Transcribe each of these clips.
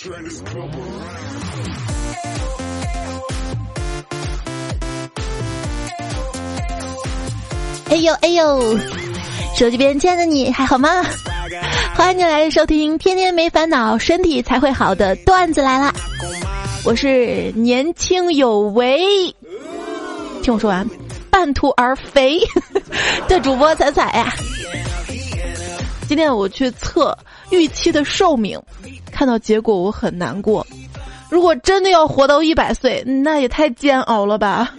哎呦哎呦，手机边亲爱的你还好吗？欢迎你来收听《天天没烦恼，身体才会好的段子来了》。我是年轻有为，听我说完，半途而废 的主播彩彩呀。今天我去测预期的寿命，看到结果我很难过。如果真的要活到一百岁，那也太煎熬了吧。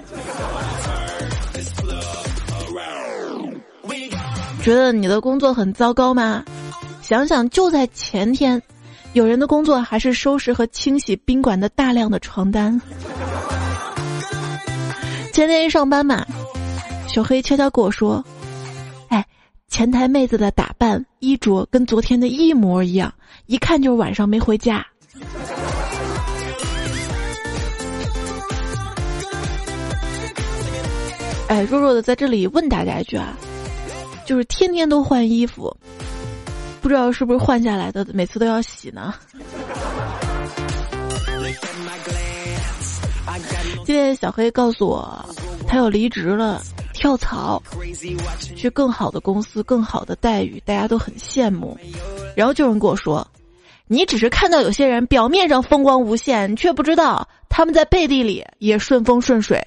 觉得你的工作很糟糕吗？想想就在前天，有人的工作还是收拾和清洗宾馆的大量的床单。前天一上班嘛，小黑悄悄跟我说：“，前台妹子的打扮衣着跟昨天的一模一样，一看就是晚上没回家。”哎，弱弱的在这里问大家一句啊。就是天天都换衣服，不知道是不是换下来的，每次都要洗呢。今天小黑告诉我，他要离职了，跳槽，去更好的公司，更好的待遇，大家都很羡慕。然后就有人跟我说：“你只是看到有些人表面上风光无限，却不知道他们在背地里也顺风顺水。”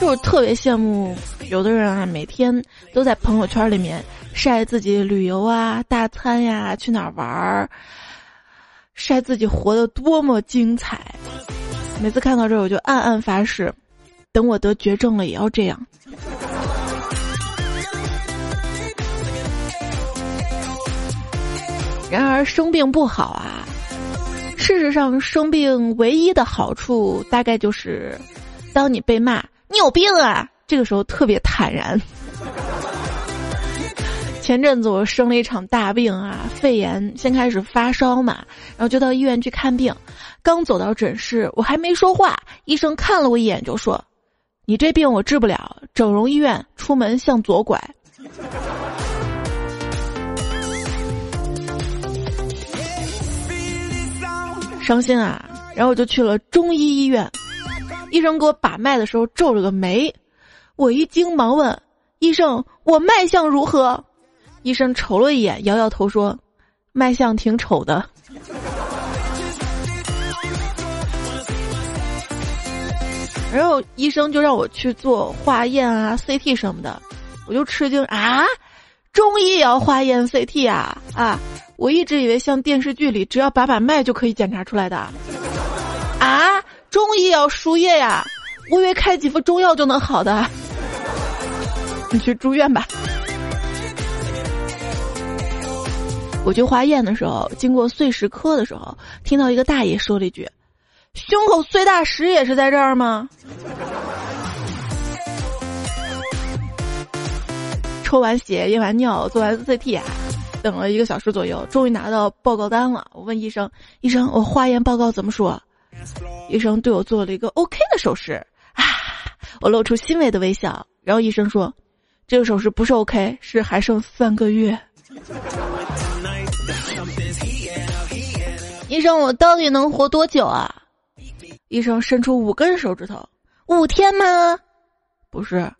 就是特别羡慕有的人啊，每天都在朋友圈里面晒自己旅游啊、大餐呀、去哪儿玩儿，晒自己活得多么精彩。每次看到这，我就暗暗发誓，等我得绝症了也要这样。然而生病不好啊，事实上生病唯一的好处大概就是，当你被骂。你有病啊！这个时候特别坦然。前阵子我生了一场大病啊，肺炎，先开始发烧嘛，然后就到医院去看病。刚走到诊室，我还没说话，医生看了我一眼就说：“你这病我治不了，整容医院出门向左拐。”伤心啊！然后我就去了中医医院。医生给我把脉的时候皱了个眉，我一惊，忙问医生：“我脉象如何？”医生瞅了一眼，摇摇头说：“脉象挺丑的。”然后医生就让我去做化验啊、CT 什么的，我就吃惊啊，中医也要化验 CT 啊啊！我一直以为像电视剧里只要把把脉就可以检查出来的，啊。中医要输液呀，我以为开几副中药就能好的。你去住院吧。我去化验的时候，经过碎石科的时候，听到一个大爷说了一句：“胸口碎大石也是在这儿吗？”抽完血、验完尿、做完 CT，等了一个小时左右，终于拿到报告单了。我问医生：“医生，我化验报告怎么说？”医生对我做了一个 OK 的手势啊，我露出欣慰的微笑。然后医生说：“这个手势不是 OK，是还剩三个月。”医生，我到底能活多久啊？医生伸出五根手指头，五天吗？不是，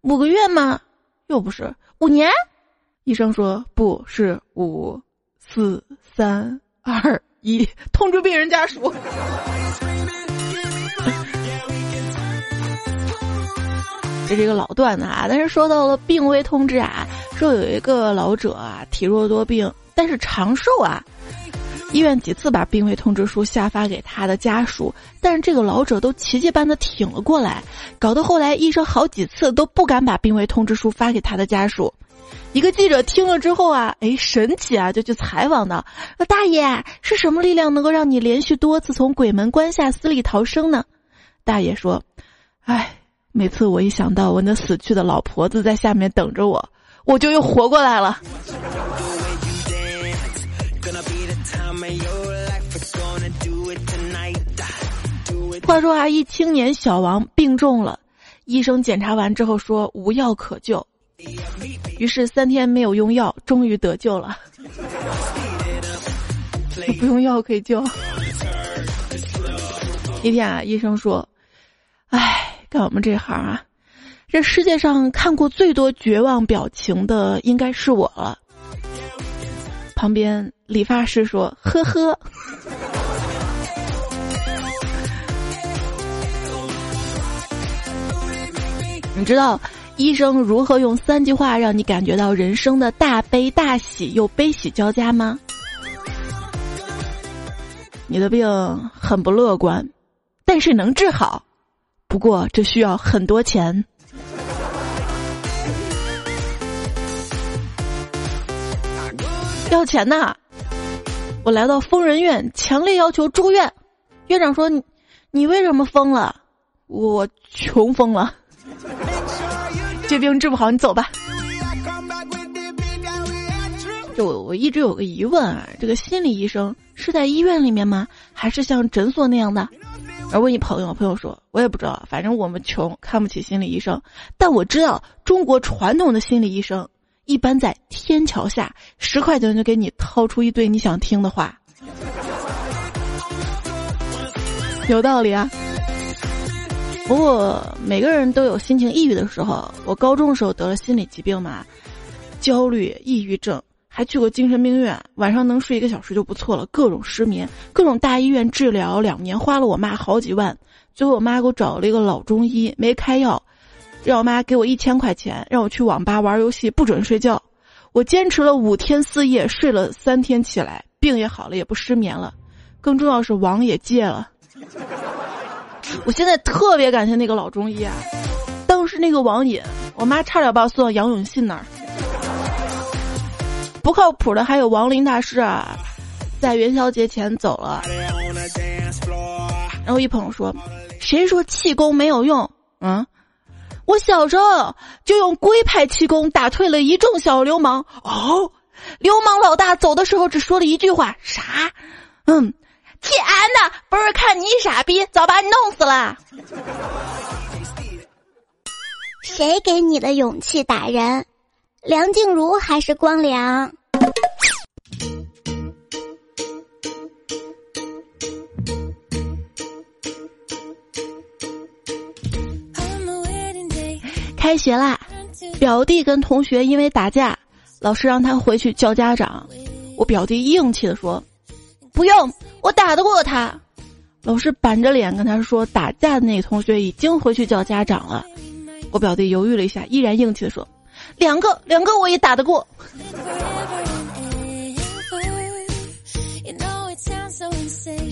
五个月吗？又不是，五年？医生说不是，五、四、三、二、一，通知病人家属。这是一个老段子啊，但是说到了病危通知啊，说有一个老者啊体弱多病，但是长寿啊，医院几次把病危通知书下发给他的家属，但是这个老者都奇迹般的挺了过来，搞得后来医生好几次都不敢把病危通知书发给他的家属。一个记者听了之后啊，哎，神奇啊，就去采访的，说大爷是什么力量能够让你连续多次从鬼门关下死里逃生呢？大爷说，哎。每次我一想到我那死去的老婆子在下面等着我，我就又活过来了。话说啊，一青年小王病重了，医生检查完之后说无药可救，于是三天没有用药，终于得救了。不用药可以救。一天啊，医生说：“哎，干我们这行啊，这世界上看过最多绝望表情的应该是我了。”旁边理发师说：“ 呵呵。”你知道医生如何用三句话让你感觉到人生的大悲大喜又悲喜交加吗？你的病很不乐观，但是能治好，不过这需要很多钱。要钱呐！我来到疯人院，强烈要求住院。院长说：“你，你为什么疯了？我穷疯了。这病治不好，你走吧。”就我我一直有个疑问啊，这个心理医生是在医院里面吗？还是像诊所那样的？而问一朋友，朋友说：“我也不知道，反正我们穷，看不起心理医生。但我知道，中国传统的心理医生。”一般在天桥下，十块钱就给你掏出一堆你想听的话，有道理啊。不过每个人都有心情抑郁的时候。我高中的时候得了心理疾病嘛，焦虑、抑郁症，还去过精神病院，晚上能睡一个小时就不错了。各种失眠，各种大医院治疗，两年花了我妈好几万。最后我妈给我找了一个老中医，没开药。让我妈给我一千块钱，让我去网吧玩游戏，不准睡觉。我坚持了五天四夜，睡了三天起来，病也好了，也不失眠了。更重要是网也戒了。我现在特别感谢那个老中医啊，当时那个网瘾，我妈差点把我送到杨永信那儿。不靠谱的还有王林大师啊，在元宵节前走了。然后一朋友说：“谁说气功没有用？”嗯。我小时候就用龟派气功打退了一众小流氓。哦，流氓老大走的时候只说了一句话：啥？嗯，天哪，不是看你傻逼，早把你弄死了。谁给你的勇气打人？梁静茹还是光良？开学啦！表弟跟同学因为打架，老师让他回去叫家长。我表弟硬气的说：“不用，我打得过他。”老师板着脸跟他说：“打架的那个同学已经回去叫家长了。”我表弟犹豫了一下，依然硬气的说：“两个，两个我也打得过。”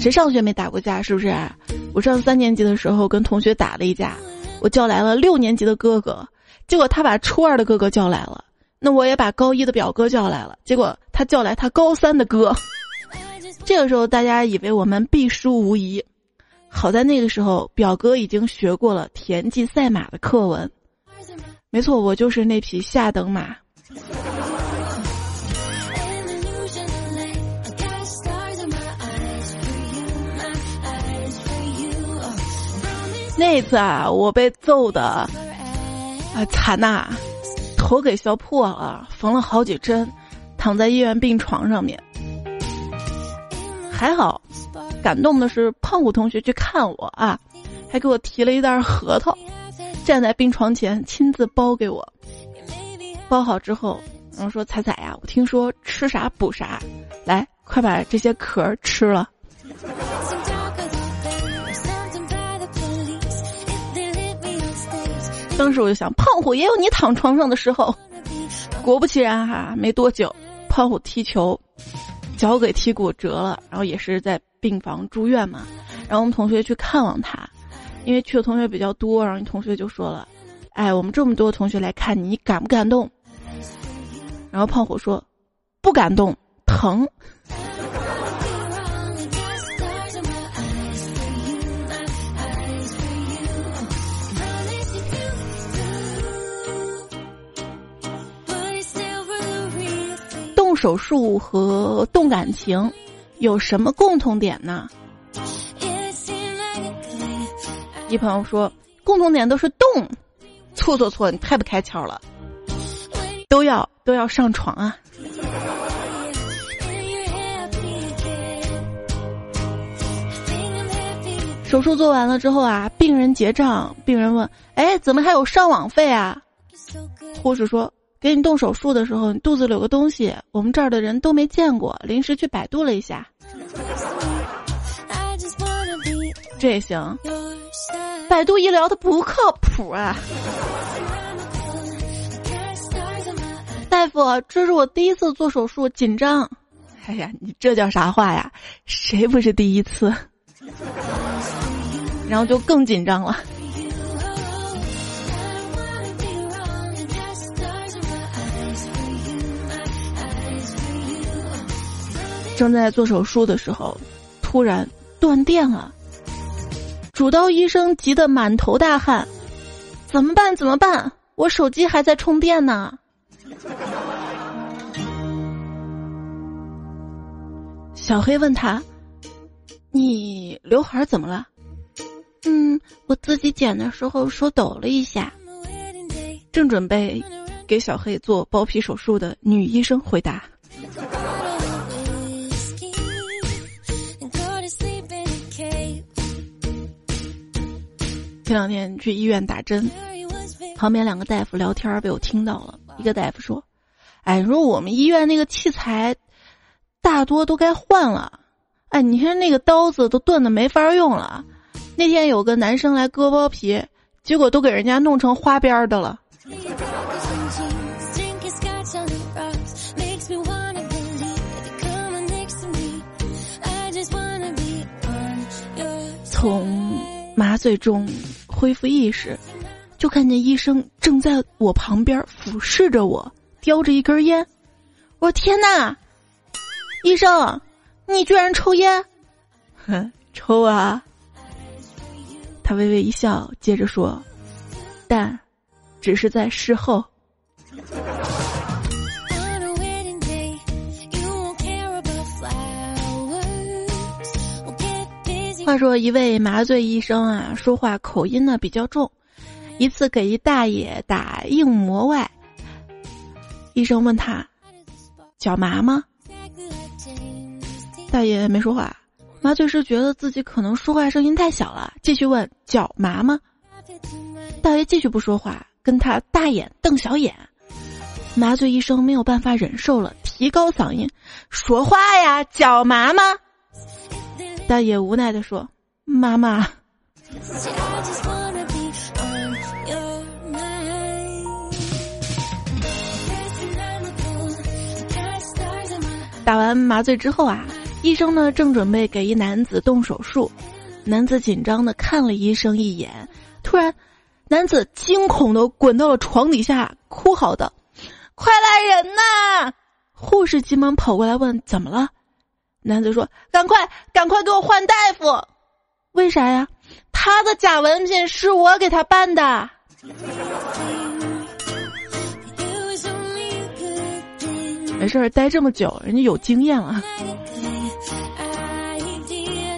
谁上学没打过架？是不是？我上三年级的时候跟同学打了一架。我叫来了六年级的哥哥，结果他把初二的哥哥叫来了，那我也把高一的表哥叫来了，结果他叫来他高三的哥。这个时候大家以为我们必输无疑，好在那个时候表哥已经学过了田忌赛马的课文，没错，我就是那匹下等马。那次啊，我被揍的啊惨呐，头给削破了，缝了好几针，躺在医院病床上面。还好，感动的是胖虎同学去看我啊，还给我提了一袋核桃，站在病床前亲自包给我。包好之后，然后说：“彩彩呀，我听说吃啥补啥，来，快把这些壳吃了。”当时我就想，胖虎也有你躺床上的时候。果不其然哈，没多久，胖虎踢球，脚给踢骨折了，然后也是在病房住院嘛。然后我们同学去看望他，因为去的同学比较多，然后同学就说了：“哎，我们这么多同学来看你，你感不感动？”然后胖虎说：“不感动，疼。”手术和动感情有什么共同点呢？一朋友说，共同点都是动。错错错，你太不开窍了。都要都要上床啊。手术做完了之后啊，病人结账，病人问：“哎，怎么还有上网费啊？”护士说：“给你动手术的时候，你肚子里有个东西，我们这儿的人都没见过，临时去百度了一下。”这也行，百度医疗它不靠谱啊！大夫，这是我第一次做手术，紧张。哎呀，你这叫啥话呀？谁不是第一次？然后就更紧张了。正在做手术的时候，突然断电了。主刀医生急得满头大汗，怎么办？怎么办？我手机还在充电呢。小黑问他：“你刘海怎么了？”嗯，我自己剪的时候手抖了一下。正准备给小黑做包皮手术的女医生回答：“前两天去医院打针，旁边两个大夫聊天被我听到了。一个大夫说：‘哎，说我们医院那个器材大多都该换了。哎，你看那个刀子都钝的没法用了。’”那天有个男生来割包皮，结果都给人家弄成花边的了。从麻醉中恢复意识，就看见医生正在我旁边俯视着我，叼着一根烟。我说：“天哪，医生，你居然抽烟？”哼，抽啊。他微微一笑，接着说：“但只是在事后。”话说，一位麻醉医生啊，说话口音呢比较重。一次给一大爷打硬膜外，医生问他：“脚麻吗？”大爷没说话。麻醉师觉得自己可能说话声音太小了，继续问：“脚麻吗？”大爷继续不说话，跟他大眼瞪小眼。麻醉医生没有办法忍受了，提高嗓音：“说话呀，脚麻吗？”大爷无奈的说：“妈妈。”打完麻醉之后啊。医生呢，正准备给一男子动手术，男子紧张的看了医生一眼，突然，男子惊恐的滚到了床底下，哭嚎道：“快来人呐！”护士急忙跑过来问：“怎么了？”男子说：“赶快，赶快给我换大夫！为啥呀？他的假文凭是我给他办的。”没事儿，待这么久，人家有经验了。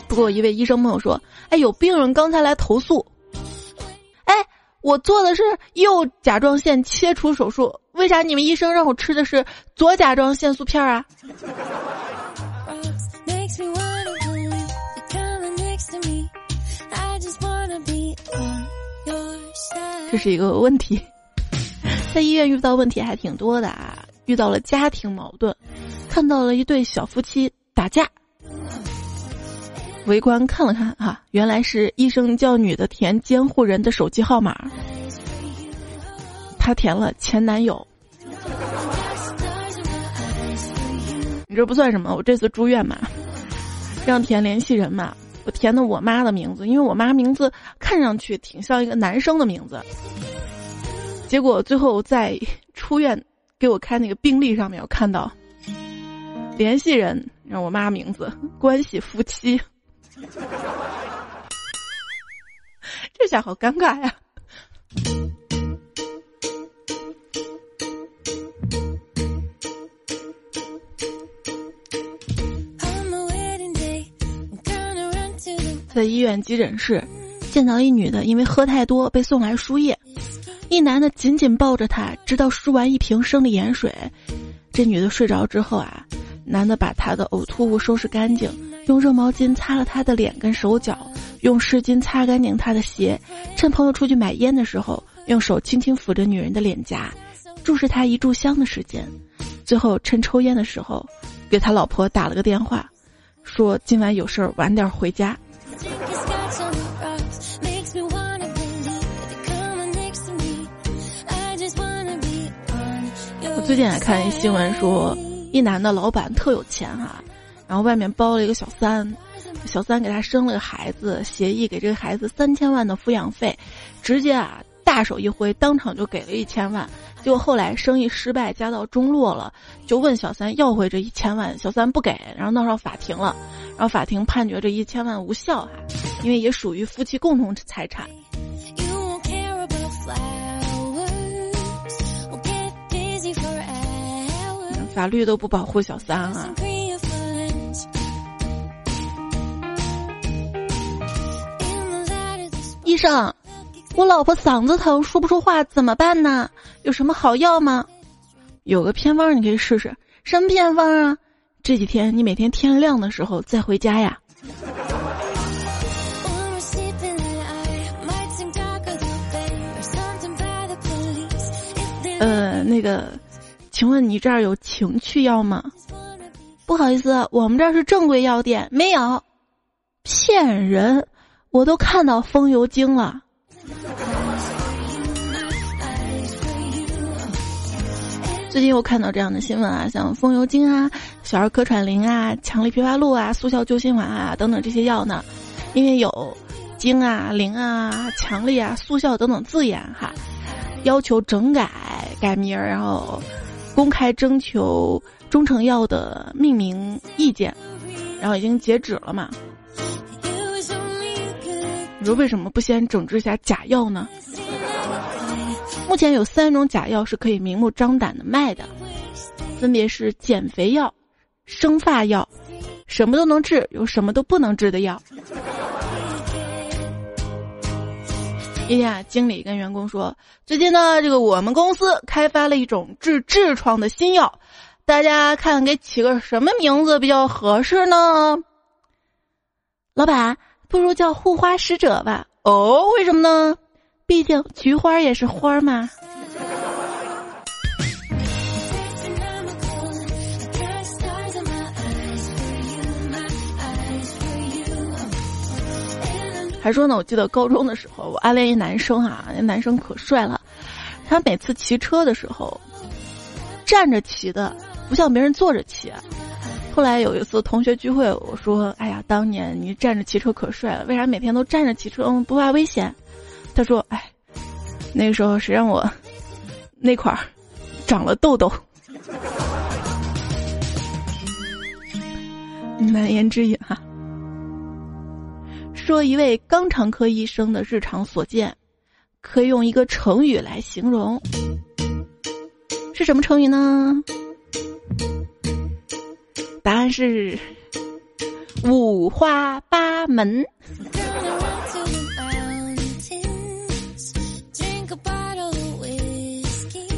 不过，一位医生朋友说：“哎，有病人刚才来投诉，哎，我做的是右甲状腺切除手术，为啥你们医生让我吃的是左甲状腺素片啊？”这是一个问题，在医院遇到问题还挺多的啊，遇到了家庭矛盾，看到了一对小夫妻打架。围观看了看，哈，原来是医生叫女的填监护人的手机号码，他填了前男友。你这不算什么，我这次住院嘛，让填联系人嘛，我填的我妈的名字，因为我妈名字看上去挺像一个男生的名字。结果最后在出院给我开那个病历上面，我看到联系人让我妈名字，关系夫妻。这下好尴尬呀！在医院急诊室见到一女的，因为喝太多被送来输液。一男的紧紧抱着她，直到输完一瓶生理盐水。这女的睡着之后啊，男的把她的呕吐物收拾干净，用热毛巾擦了她的脸跟手脚，用湿巾擦干净她的鞋，趁朋友出去买烟的时候，用手轻轻抚着女人的脸颊，注视她一炷香的时间，最后趁抽烟的时候，给他老婆打了个电话，说今晚有事儿晚点回家。我最近还看一新闻说，一男的老板特有钱哈，然后外面包了一个小三，小三给他生了个孩子，协议给这个孩子三千万的抚养费，直接啊大手一挥，当场就给了一千万。结果后来生意失败，家道中落了，就问小三要回这一千万，小三不给，然后闹上法庭了，然后法庭判决这一千万无效哈，因为也属于夫妻共同财产。法律都不保护小三啊！医生，我老婆嗓子疼，说不出话，怎么办呢？有什么好药吗？有个偏方，你可以试试。什么偏方啊？这几天你每天天亮的时候再回家呀。呃，那个。请问你这儿有情趣药吗？不好意思，我们这儿是正规药店，没有。骗人！我都看到风油精了。最近又看到这样的新闻啊，像风油精啊、小儿咳喘灵啊、强力枇杷露啊、速效救心丸啊等等这些药呢，因为有精啊、灵啊、强力啊、速效等等字眼哈，要求整改改名，然后。公开征求中成药的命名意见，然后已经截止了嘛？你说为什么不先整治一下假药呢？目前有三种假药是可以明目张胆的卖的，分别是减肥药、生发药，什么都能治，有什么都不能治的药。一天啊，经理跟员工说：“最近呢，这个我们公司开发了一种治痔疮的新药，大家看给起个什么名字比较合适呢？”老板，不如叫护花使者吧。哦，为什么呢？毕竟菊花也是花嘛。还说呢，我记得高中的时候，我暗恋一男生啊，那男生可帅了，他每次骑车的时候，站着骑的，不像别人坐着骑。后来有一次同学聚会，我说：“哎呀，当年你站着骑车可帅了，为啥每天都站着骑车？不怕危险？”他说：“哎，那个时候谁让我那块儿长了痘痘。”难言之隐哈。说一位肛肠科医生的日常所见，可以用一个成语来形容，是什么成语呢？答案是五花八门。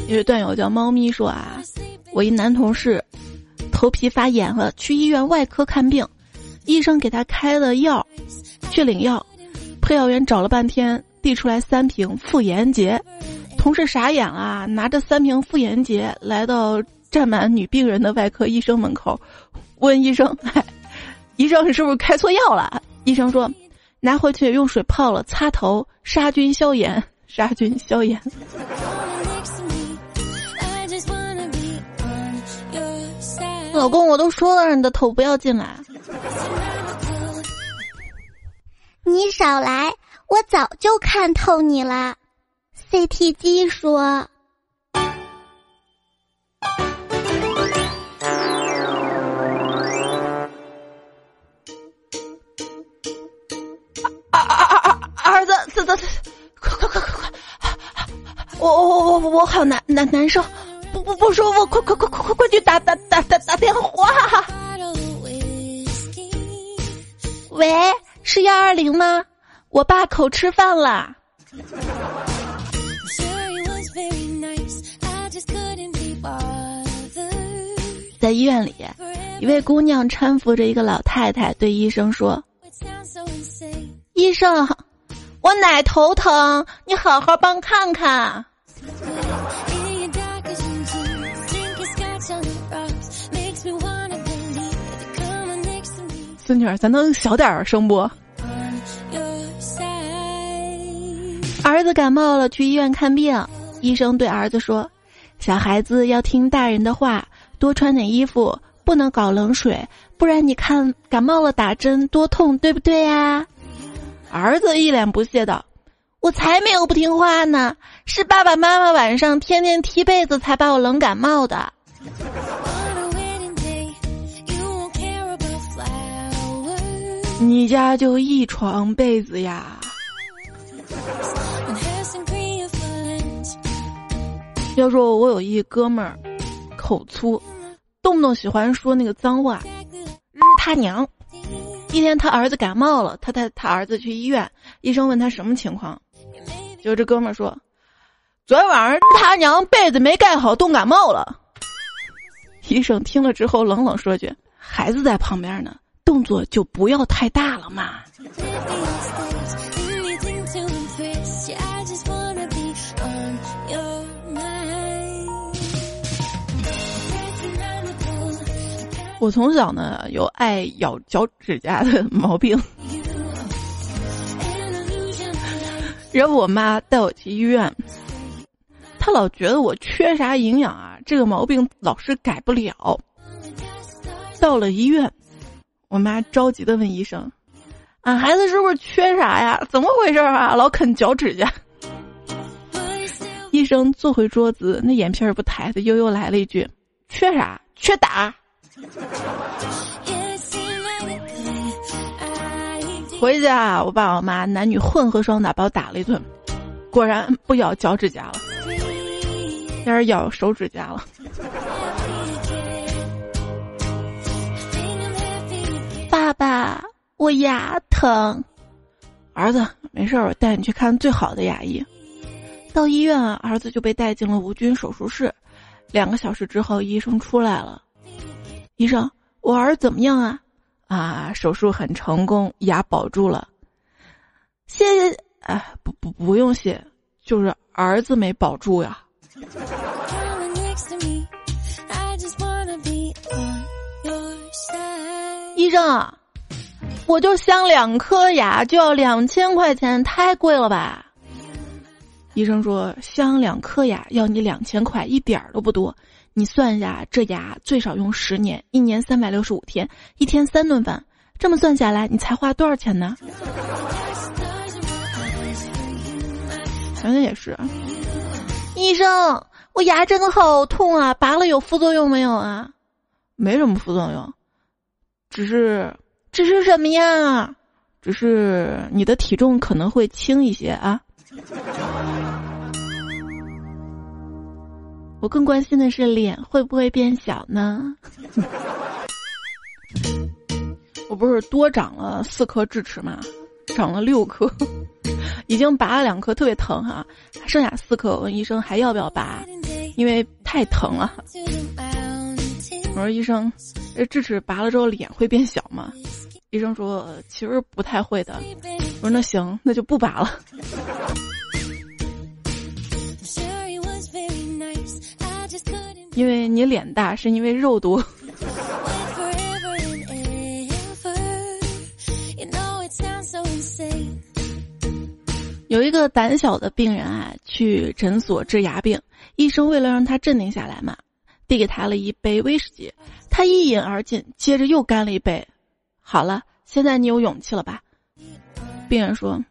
有位段友叫猫咪说啊，我一男同事头皮发炎了，去医院外科看病，医生给他开了药。去领药，配药员找了半天，递出来三瓶妇炎洁，同事傻眼了，拿着三瓶妇炎洁来到站满女病人的外科医生门口，问医生：“哎医生是不是开错药了？”医生说：“拿回去用水泡了，擦头，杀菌消炎，杀菌消炎。” 老公，我都说了，让你的头不要进来。你少来！我早就看透你了。CT 机说：“啊啊啊啊！儿子，这这这，快快快快快！我我我我我好难难难受，不不不舒服，快快快快快快去打打打打打电话！喂。”是幺二零吗？我爸口吃饭啦。在医院里，一位姑娘搀扶着一个老太太，对医生说：“医生，我奶头疼，你好好帮看看。”孙女儿，咱能小点儿声不？儿子感冒了，去医院看病。医生对儿子说：“小孩子要听大人的话，多穿点衣服，不能搞冷水，不然你看感冒了打针多痛，对不对呀？”儿子一脸不屑道：“我才没有不听话呢，是爸爸妈妈晚上天天踢被子才把我冷感冒的。”你家就一床被子呀？要说我有一哥们儿，口粗，动不动喜欢说那个脏话，日他娘！一天他儿子感冒了，他带他儿子去医院，医生问他什么情况，结果这哥们儿说，昨天晚上日他娘被子没盖好，冻感冒了。医生听了之后冷冷说句：“孩子在旁边呢。”动作就不要太大了嘛。我从小呢有爱咬脚趾甲的毛病，然后我妈带我去医院，她老觉得我缺啥营养啊，这个毛病老是改不了。到了医院。我妈着急的问医生：“俺孩子是不是缺啥呀？怎么回事啊？老啃脚趾甲。”医生坐回桌子，那眼皮儿不抬的，悠悠来了一句：“缺啥？缺打。”回家，我爸我妈男女混合双打，把我打了一顿。果然不咬脚趾甲了，开始咬手指甲了。爸爸，我牙疼。儿子，没事儿，我带你去看最好的牙医。到医院，儿子就被带进了无菌手术室。两个小时之后，医生出来了。医生，我儿子怎么样啊？啊，手术很成功，牙保住了。谢谢。哎，不不不用谢，就是儿子没保住呀。医生，我就镶两颗牙，就要两千块钱，太贵了吧？医生说镶两颗牙要你两千块，一点儿都不多。你算一下，这牙最少用十年，一年三百六十五天，一天三顿饭，这么算下来，你才花多少钱呢？想想也是。医生，我牙真的好痛啊！拔了有副作用没有啊？没什么副作用。只是，只是什么呀？只是你的体重可能会轻一些啊。我更关心的是脸会不会变小呢？我不是多长了四颗智齿吗？长了六颗，已经拔了两颗，特别疼哈，还剩下四颗。我问医生还要不要拔，因为太疼了。我说医生。这智齿拔了之后脸会变小吗？医生说其实不太会的。我说那行，那就不拔了。因为你脸大，是因为肉多。有一个胆小的病人啊，去诊所治牙病，医生为了让他镇定下来嘛。递给他了一杯威士忌，他一饮而尽，接着又干了一杯。好了，现在你有勇气了吧？病人说：“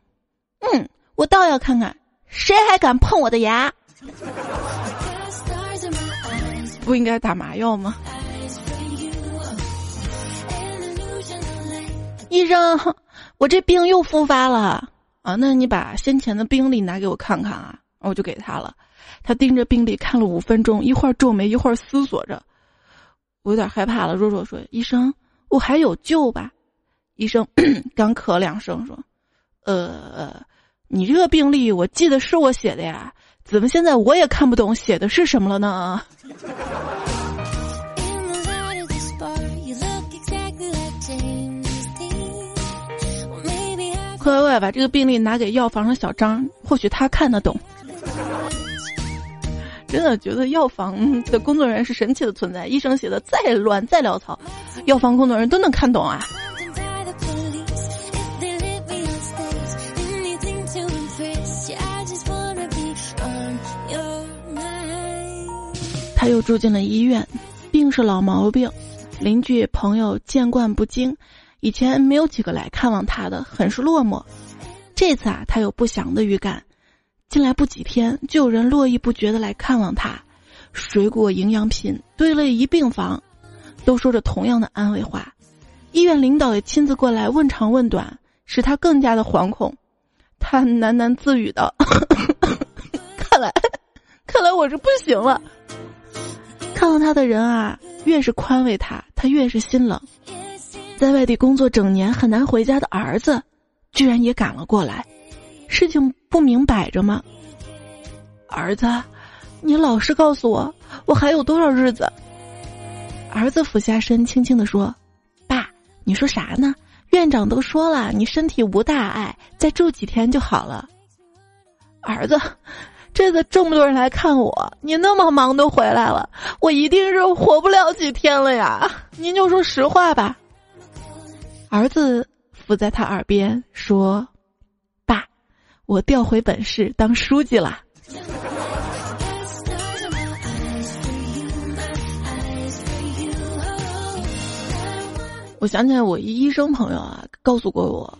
嗯，我倒要看看谁还敢碰我的牙。”不应该打麻药吗？医生，我这病又复发了啊！那你把先前的病历拿给我看看啊！我就给他了。他盯着病历看了五分钟，一会儿皱眉，一会儿思索着。我有点害怕了，弱弱说：“医生，我还有救吧？”医生干咳两声说：“呃，你这个病历我记得是我写的呀，怎么现在我也看不懂写的是什么了呢？”快快快，把这个病历拿给药房的小张，或许他看得懂。真的觉得药房的工作人员是神奇的存在，医生写的再乱再潦草，药房工作人员都能看懂啊。他又住进了医院，病是老毛病，邻居朋友见惯不惊，以前没有几个来看望他的，很是落寞。这次啊，他有不祥的预感，进来不几天，就有人络绎不绝的来看望他，水果营养品堆了一病房，都说着同样的安慰话。医院领导也亲自过来问长问短，使他更加的惶恐。他喃喃自语道：“ 看来，看来我是不行了。”看望他的人啊，越是宽慰他，他越是心冷。在外地工作整年很难回家的儿子，居然也赶了过来。事情不明摆着吗？儿子，你老实告诉我，我还有多少日子？儿子俯下身，轻轻地说：“爸，你说啥呢？院长都说了，你身体无大碍，再住几天就好了。”儿子。这次这么多人来看我，你那么忙都回来了，我一定是活不了几天了呀！您就说实话吧。儿子伏在他耳边说：“，我调回本市当书记了。”我想起来，我一医生朋友啊，告诉过我，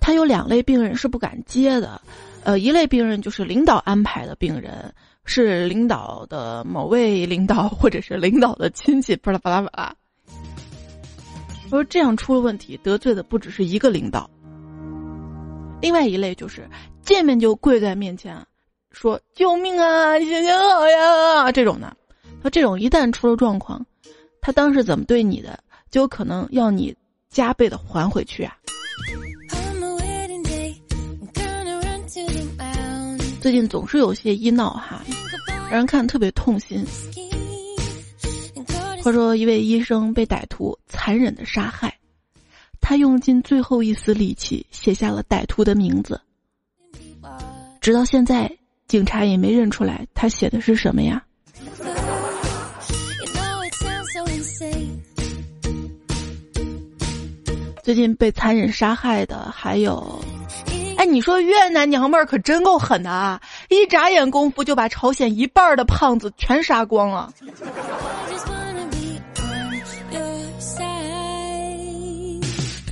他有两类病人是不敢接的。呃，一类病人就是领导安排的病人，是领导的某位领导或者是领导的亲戚，巴拉巴拉巴拉。说这样出了问题，得罪的不只是一个领导。另外一类就是见面就跪在面前，说救命啊，行行好呀这种的。他这种一旦出了状况，他当时怎么对你的，就有可能要你加倍的还回去啊。最近总是有些医闹哈，让人看特别痛心。话说一位医生被歹徒残忍的杀害，他用尽最后一丝力气写下了歹徒的名字，直到现在警察也没认出来他写的是什么呀。最近被残忍杀害的还有。哎，你说越南娘们儿可真够狠的啊！一眨眼功夫就把朝鲜一半的胖子全杀光了。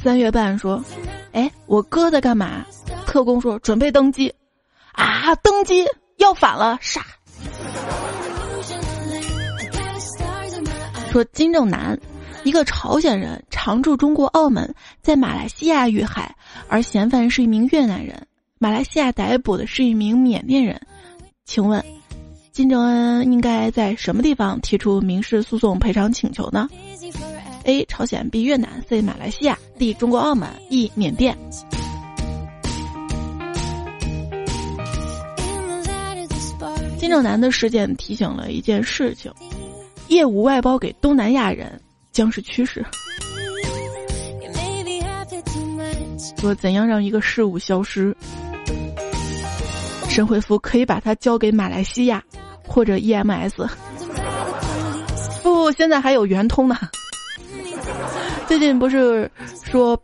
三月半说：“哎，我哥在干嘛？”特工说：“准备登机。”啊，登机要反了，杀！说金正男。一个朝鲜人常驻中国澳门，在马来西亚遇害，而嫌犯是一名越南人。马来西亚逮捕的是一名缅甸人。请问，金正恩应该在什么地方提出民事诉讼赔偿请求呢？A. 朝鲜 B. 越南 C. 马来西亚 D. 中国澳门 E. 缅甸。金正男的事件提醒了一件事情：业务外包给东南亚人。将是趋势。说怎样让一个事物消失？神回复可以把它交给马来西亚或者 EMS。不，现在还有圆通呢。最近不是说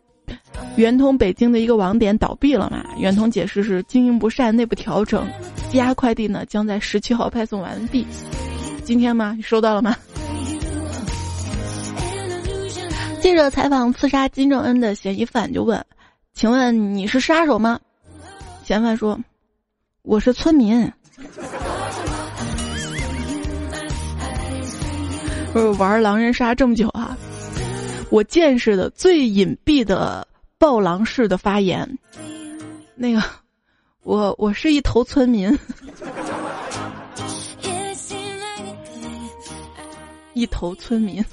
圆通北京的一个网点倒闭了嘛？圆通解释是经营不善，内部调整。积压快递呢将在十七号派送完毕。今天吗？你收到了吗？记者采访刺杀金正恩的嫌疑犯，就问：“请问你是杀手吗？”嫌犯说：“我是村民。”不是玩狼人杀这么久啊，我见识的最隐蔽的暴狼式的发言，那个，我我是一头村民，一头村民。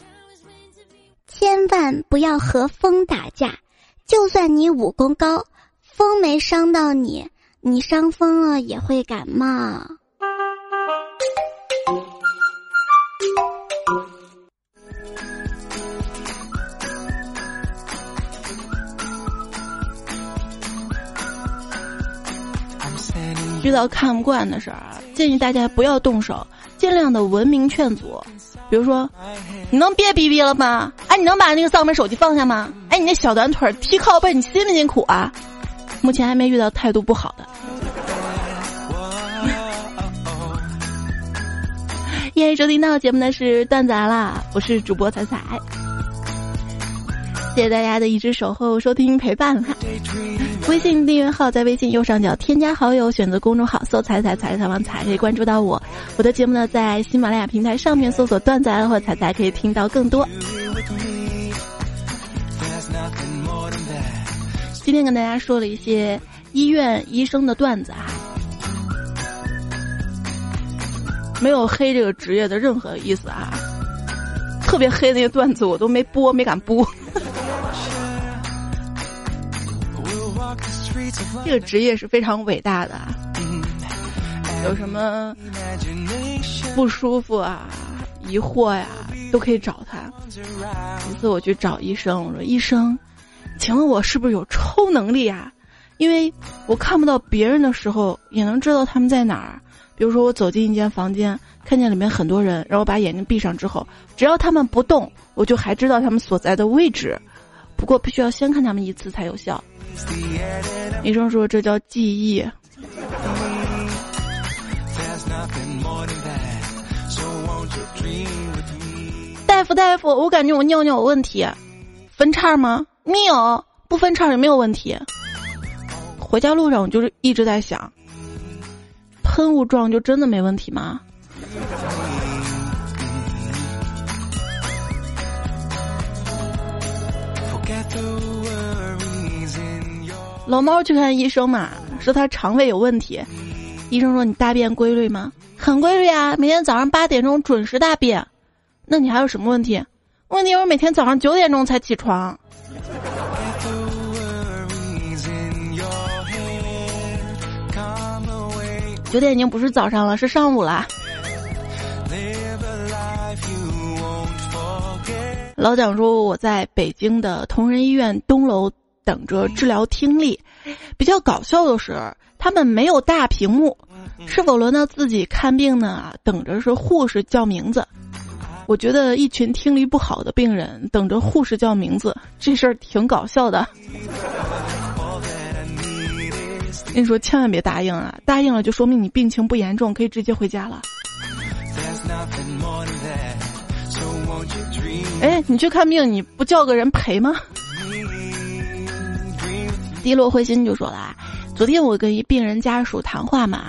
千万不要和风打架，就算你武功高，风没伤到你，你伤风了也会感冒。遇到看不惯的事儿，建议大家不要动手，尽量的文明劝阻。比如说，你能别逼逼了吗？哎，你能把那个丧门手机放下吗？哎，你那小短腿踢靠背，你辛不辛苦啊？目前还没遇到态度不好的。欢迎收听到节目的是段子来了，我是主播彩彩。谢谢大家的一直守候、收听、陪伴哈。微信订阅号在微信右上角添加好友，选择公众号搜“彩彩彩彩王彩”可以关注到我。我的节目呢，在喜马拉雅平台上面搜索“段子来”或“彩彩”可以听到更多。今天跟大家说了一些医院医生的段子啊，没有黑这个职业的任何意思啊。特别黑那些段子我都没播，没敢播。这个职业是非常伟大的，有什么不舒服啊、疑惑呀，都可以找他。一次我去找医生，我说：“医生，请问我是不是有超能力啊？因为我看不到别人的时候，也能知道他们在哪儿。比如说，我走进一间房间，看见里面很多人，然后把眼睛闭上之后，只要他们不动，我就还知道他们所在的位置。不过，必须要先看他们一次才有效。”医生说这叫记忆。大夫大夫，我感觉我尿尿有问题，分叉吗？没有，不分叉也没有问题。回家路上我就是一直在想，喷雾状就真的没问题吗？老猫去看医生嘛，说他肠胃有问题。医生说：“你大便规律吗？很规律啊，每天早上八点钟准时大便。那你还有什么问题？问题我每天早上九点钟才起床。九点已经不是早上了，是上午了。”老蒋说：“我在北京的同仁医院东楼。”等着治疗听力，比较搞笑的是，他们没有大屏幕，是否轮到自己看病呢？等着是护士叫名字。我觉得一群听力不好的病人等着护士叫名字，这事儿挺搞笑的。跟你说，千万别答应啊！答应了就说明你病情不严重，可以直接回家了。哎，你去看病，你不叫个人陪吗？低落灰心就说了，昨天我跟一病人家属谈话嘛，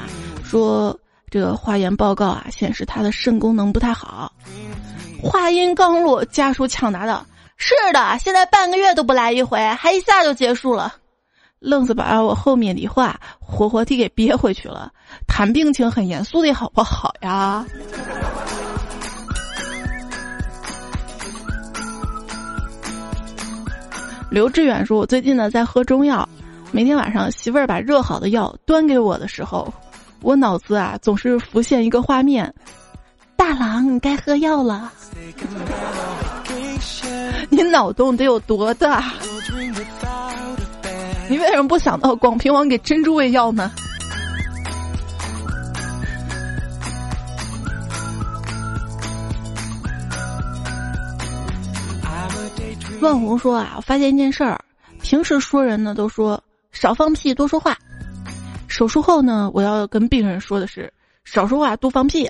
说这个化验报告啊显示他的肾功能不太好。话音刚落，家属抢答道：“是的，现在半个月都不来一回，还一下就结束了。”愣是把我后面的话活活地给憋回去了。谈病情很严肃的好不好呀？刘志远说：“我最近呢在喝中药，每天晚上媳妇儿把热好的药端给我的时候，我脑子啊总是浮现一个画面：大郎，你该喝药了。你脑洞得有多大？你为什么不想到广平王给珍珠喂药呢？”万红说啊，我发现一件事儿，平时说人呢都说少放屁多说话，手术后呢，我要跟病人说的是少说话多放屁。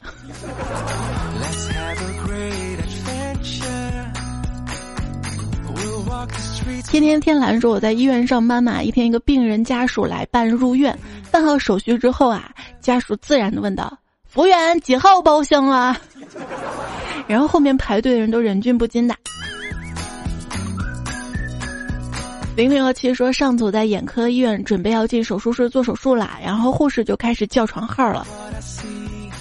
天天天蓝说我在医院上班嘛，一天一个病人家属来办入院，办好手续之后啊，家属自然的问道：“服务员几号包厢啊？” 然后后面排队的人都忍俊不禁的。零零二七说：“上次我在眼科医院准备要进手术室做手术啦，然后护士就开始叫床号了。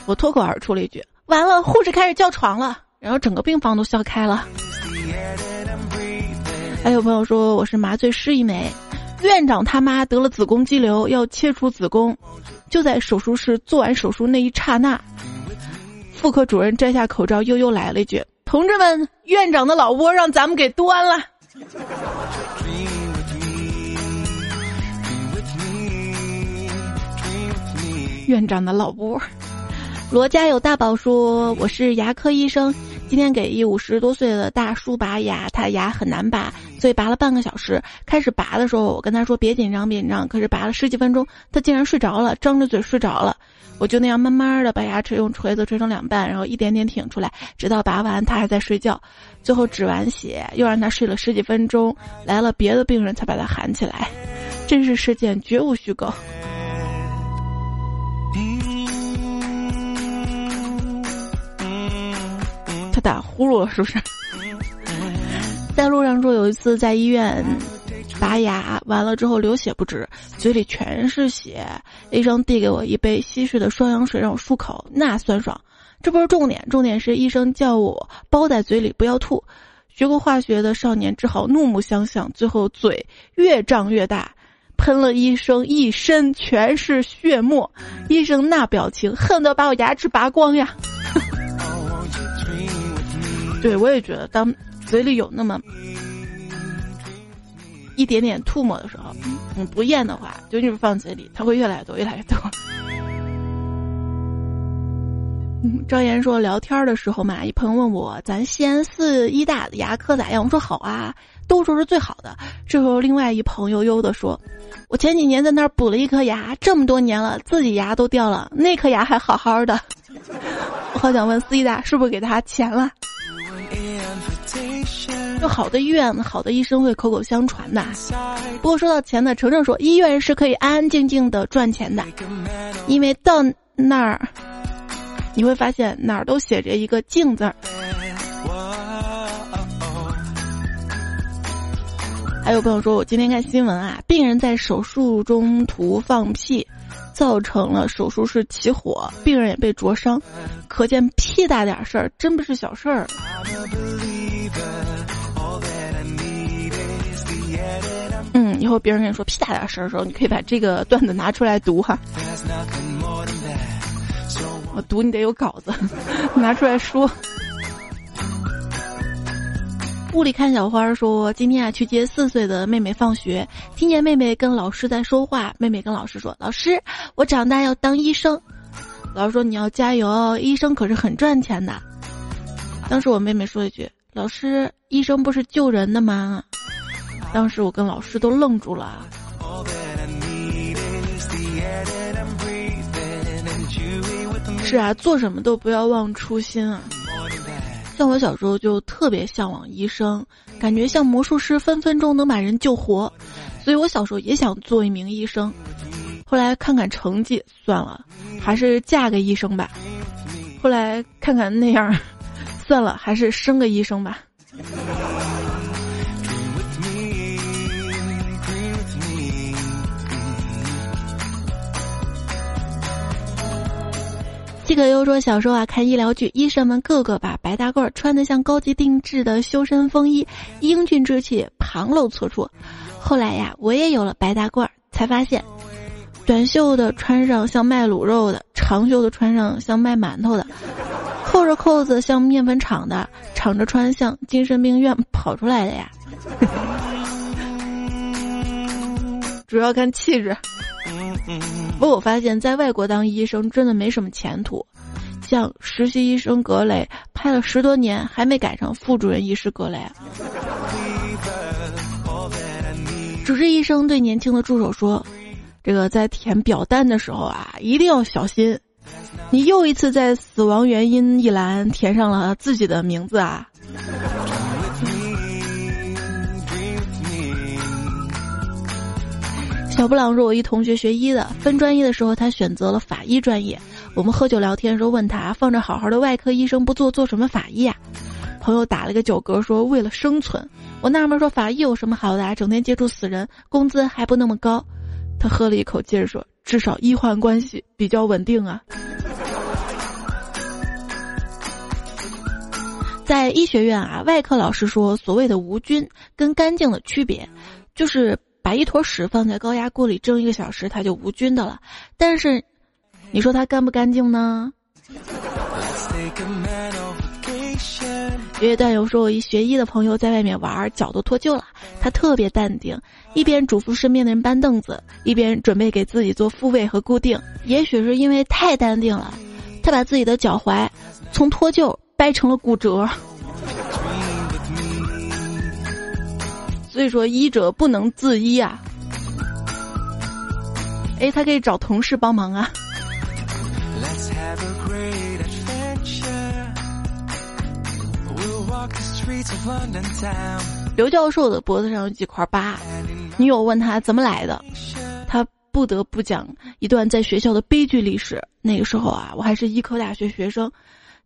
我脱口而出了一句：‘完了，护士开始叫床了。’然后整个病房都笑开了。还有朋友说我是麻醉师一枚，院长他妈得了子宫肌瘤要切除子宫，就在手术室做完手术那一刹那，妇科主任摘下口罩悠悠来了一句：‘同志们，院长的老窝让咱们给端了。’”院长的老窝。罗家有大宝说：“我是牙科医生，今天给一五十多岁的大叔拔牙，他牙很难拔，所以拔了半个小时。开始拔的时候，我跟他说别紧张，别紧张。可是拔了十几分钟，他竟然睡着了，张着嘴睡着了。我就那样慢慢的把牙齿用锤子锤成两半，然后一点点挺出来，直到拔完他还在睡觉。最后止完血，又让他睡了十几分钟，来了别的病人才把他喊起来。真实事件，绝无虚构。”打呼噜了，是不是？在路上说，有一次在医院拔牙，完了之后流血不止，嘴里全是血。医生递给我一杯稀释的双氧水，让我漱口，那酸爽。这不是重点，重点是医生叫我包在嘴里不要吐。学过化学的少年只好怒目相向，最后嘴越胀越大，喷了医生一身全是血沫。医生那表情，恨得把我牙齿拔光呀！对，我也觉得，当嘴里有那么一点点吐沫的时候，你不咽的话，就就是放嘴里，它会越来越多，越来越多。张岩说，聊天的时候嘛，一朋友问我，咱西安四医大的牙科咋样？我说好啊，都说是最好的。这时候，另外一朋友悠的说，我前几年在那儿补了一颗牙，这么多年了，自己牙都掉了，那颗牙还好好的。我好想问四医大是不是给他钱了？就好的医院，好的医生会口口相传的。不过说到钱呢，程程说医院是可以安安静静的赚钱的，因为到那儿你会发现哪儿都写着一个“静”字儿。还有朋友说，我今天看新闻啊，病人在手术中途放屁，造成了手术室起火，病人也被灼伤，可见屁大点事儿真不是小事儿。以后别人跟你说屁大点事儿的时候，你可以把这个段子拿出来读哈。我读你得有稿子，拿出来说。屋里看小花说：“今天啊，去接四岁的妹妹放学，听见妹妹跟老师在说话。妹妹跟老师说：‘老师，我长大要当医生。’老师说：‘你要加油，医生可是很赚钱的。’当时我妹妹说一句：‘老师，医生不是救人的吗？’”当时我跟老师都愣住了。是啊，做什么都不要忘初心啊。像我小时候就特别向往医生，感觉像魔术师，分分钟能把人救活，所以我小时候也想做一名医生。后来看看成绩，算了，还是嫁个医生吧。后来看看那样，算了，还是生个医生吧。七可优说：“小时候啊，看医疗剧，医生们个个把白大褂穿得像高级定制的修身风衣，英俊之气旁露侧出。后来呀，我也有了白大褂，才发现，短袖的穿上像卖卤肉的，长袖的穿上像卖馒头的，扣着扣子像面粉厂的，敞着穿像精神病院跑出来的呀。主要看气质。”不过我发现，在外国当医生真的没什么前途，像实习医生格雷拍了十多年还没赶上副主任医师格雷。主治医生对年轻的助手说：“这个在填表单的时候啊，一定要小心，你又一次在死亡原因一栏填上了自己的名字啊。”小布朗说：“我一同学学医的，分专业的时候，他选择了法医专业。我们喝酒聊天时候，问他放着好好的外科医生不做，做什么法医啊？朋友打了个酒嗝说：为了生存。我纳闷说：法医有什么好的啊？整天接触死人，工资还不那么高。他喝了一口，接着说：至少医患关系比较稳定啊。在医学院啊，外科老师说，所谓的无菌跟干净的区别，就是。”把一坨屎放在高压锅里蒸一个小时，它就无菌的了。但是，你说它干不干净呢？有位段友说，我一学医的朋友在外面玩，脚都脱臼了，他特别淡定，一边嘱咐身边的人搬凳子，一边准备给自己做复位和固定。也许是因为太淡定了，他把自己的脚踝从脱臼掰成了骨折。所以说，医者不能自医啊。哎，他可以找同事帮忙啊。刘教授的脖子上有几块疤，女友问他怎么来的，他不得不讲一段在学校的悲剧历史。那个时候啊，我还是医科大学学生，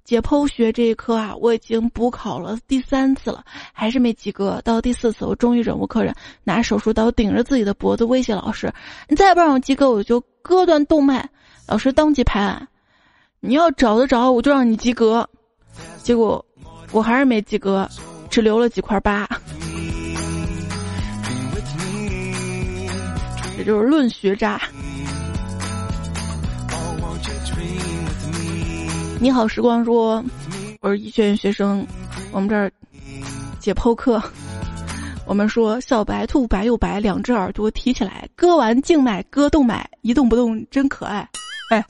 解剖学这一科啊，我已经补考了第三次了，还是没及格。到第四次，我终于忍无可忍，拿手术刀顶着自己的脖子威胁老师：“你再不让我及格，我就割断动脉。”老师当即拍案：“你要找得着，我就让你及格。”结果。我还是没及格，只留了几块疤。这就是论学渣。你好，时光说，我。是医学院学生，我们这儿解剖课，我们说小白兔白又白，两只耳朵提起来，割完静脉割动脉，一动不动真可爱，哎。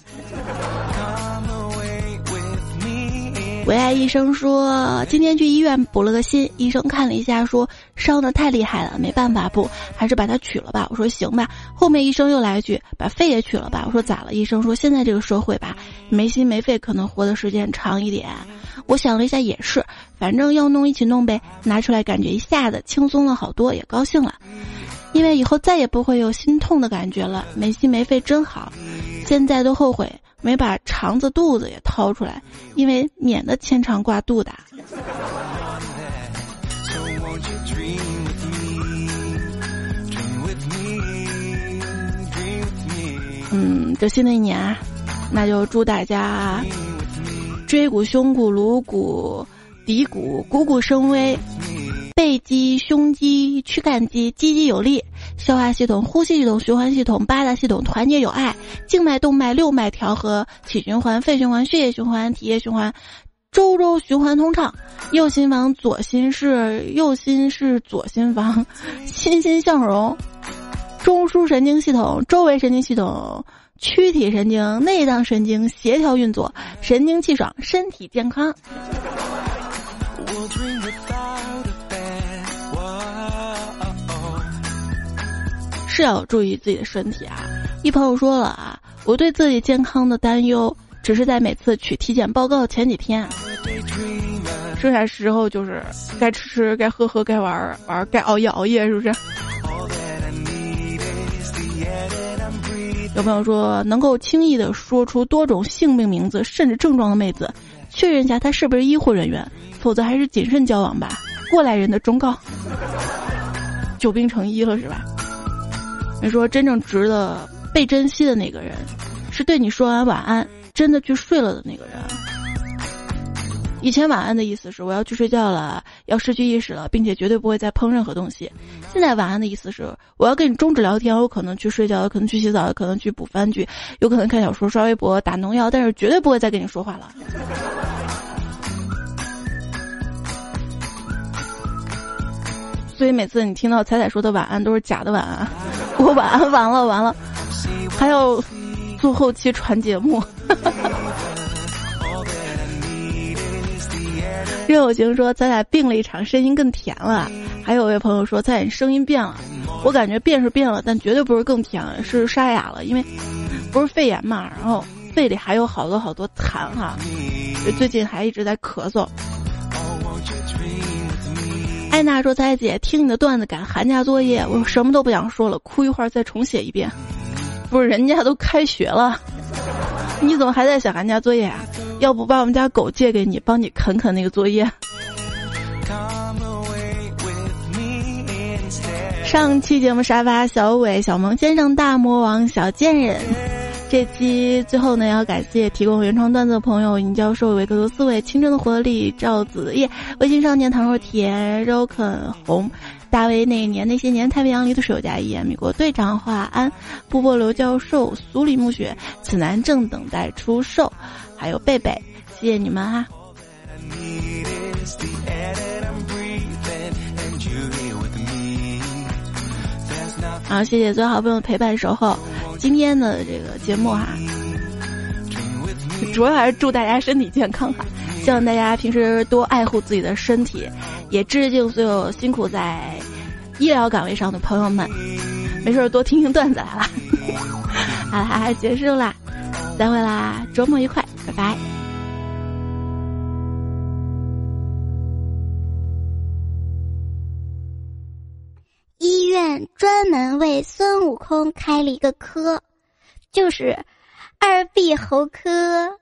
唯爱医生说，今天去医院补了个心，医生看了一下，说伤的太厉害了，没办法补，还是把它取了吧。我说行吧。后面医生又来一句，把肺也取了吧。我说咋了？医生说现在这个社会吧，没心没肺可能活的时间长一点。我想了一下，也是，反正要弄一起弄呗。拿出来感觉一下子轻松了好多，也高兴了，因为以后再也不会有心痛的感觉了。没心没肺真好，现在都后悔。没把肠子肚子也掏出来，因为免得牵肠挂肚的。嗯，这新的一年啊，那就祝大家椎骨、胸骨、颅骨、骶骨骨骨生威，背肌、胸肌、躯干肌肌肌有力。消化系统、呼吸系统、循环系统八大系统团结友爱，静脉、动脉、六脉调和，体循环、肺循环、血液循环、体液循环，周周循环通畅。右心房、左心室、右心室、左心房，欣欣向荣。中枢神经系统、周围神经系统、躯体神经、内脏神经协调运作，神清气爽，身体健康。是要注意自己的身体啊！一朋友说了啊，我对自己健康的担忧，只是在每次取体检报告前几天，剩下时候就是该吃吃，该喝喝，该玩玩，该熬夜熬夜，是不是？有朋友说，能够轻易的说出多种性病名字甚至症状的妹子，确认一下她是不是医护人员，否则还是谨慎交往吧。过来人的忠告，久病成医了是吧？你说真正值得被珍惜的那个人，是对你说完晚安真的去睡了的那个人。以前晚安的意思是我要去睡觉了，要失去意识了，并且绝对不会再碰任何东西。现在晚安的意思是我要跟你终止聊天，我可能去睡觉，可能去洗澡，可能去补番剧，有可能看小说、刷微博、打农药，但是绝对不会再跟你说话了。所以每次你听到彩彩说的晚安都是假的晚安。我晚安完了完了，还要做后期传节目。任友行说咱俩病了一场，声音更甜了。还有位朋友说咱俩声音变了，我感觉变是变了，但绝对不是更甜，是沙哑了，因为不是肺炎嘛，然后肺里还有好多好多痰哈，最近还一直在咳嗽。艾娜说：“彩姐，听你的段子赶寒假作业，我什么都不想说了，哭一会儿再重写一遍。不是人家都开学了，你怎么还在写寒假作业啊？要不把我们家狗借给你，帮你啃啃那个作业。”上期节目沙发小伟、小萌先生、大魔王、小贱人。这期最后呢，要感谢提供原创段子的朋友：尹教授、维克多思维、清真的活力、赵子叶、微信少年、唐若甜、肉肯红、大卫那年那些年、太平洋里的水家一言、米国队长华安、波波刘教授、苏里木雪、此男正等待出售，还有贝贝，谢谢你们哈。好，谢谢最好朋友陪伴守候。今天的这个节目哈，主要还是祝大家身体健康哈，希望大家平时多爱护自己的身体，也致敬所有辛苦在医疗岗位上的朋友们。没事多听听段子来 了。好啦，结束啦，再会啦，周末愉快，拜拜。医院专门为孙悟空开了一个科，就是二臂猴科。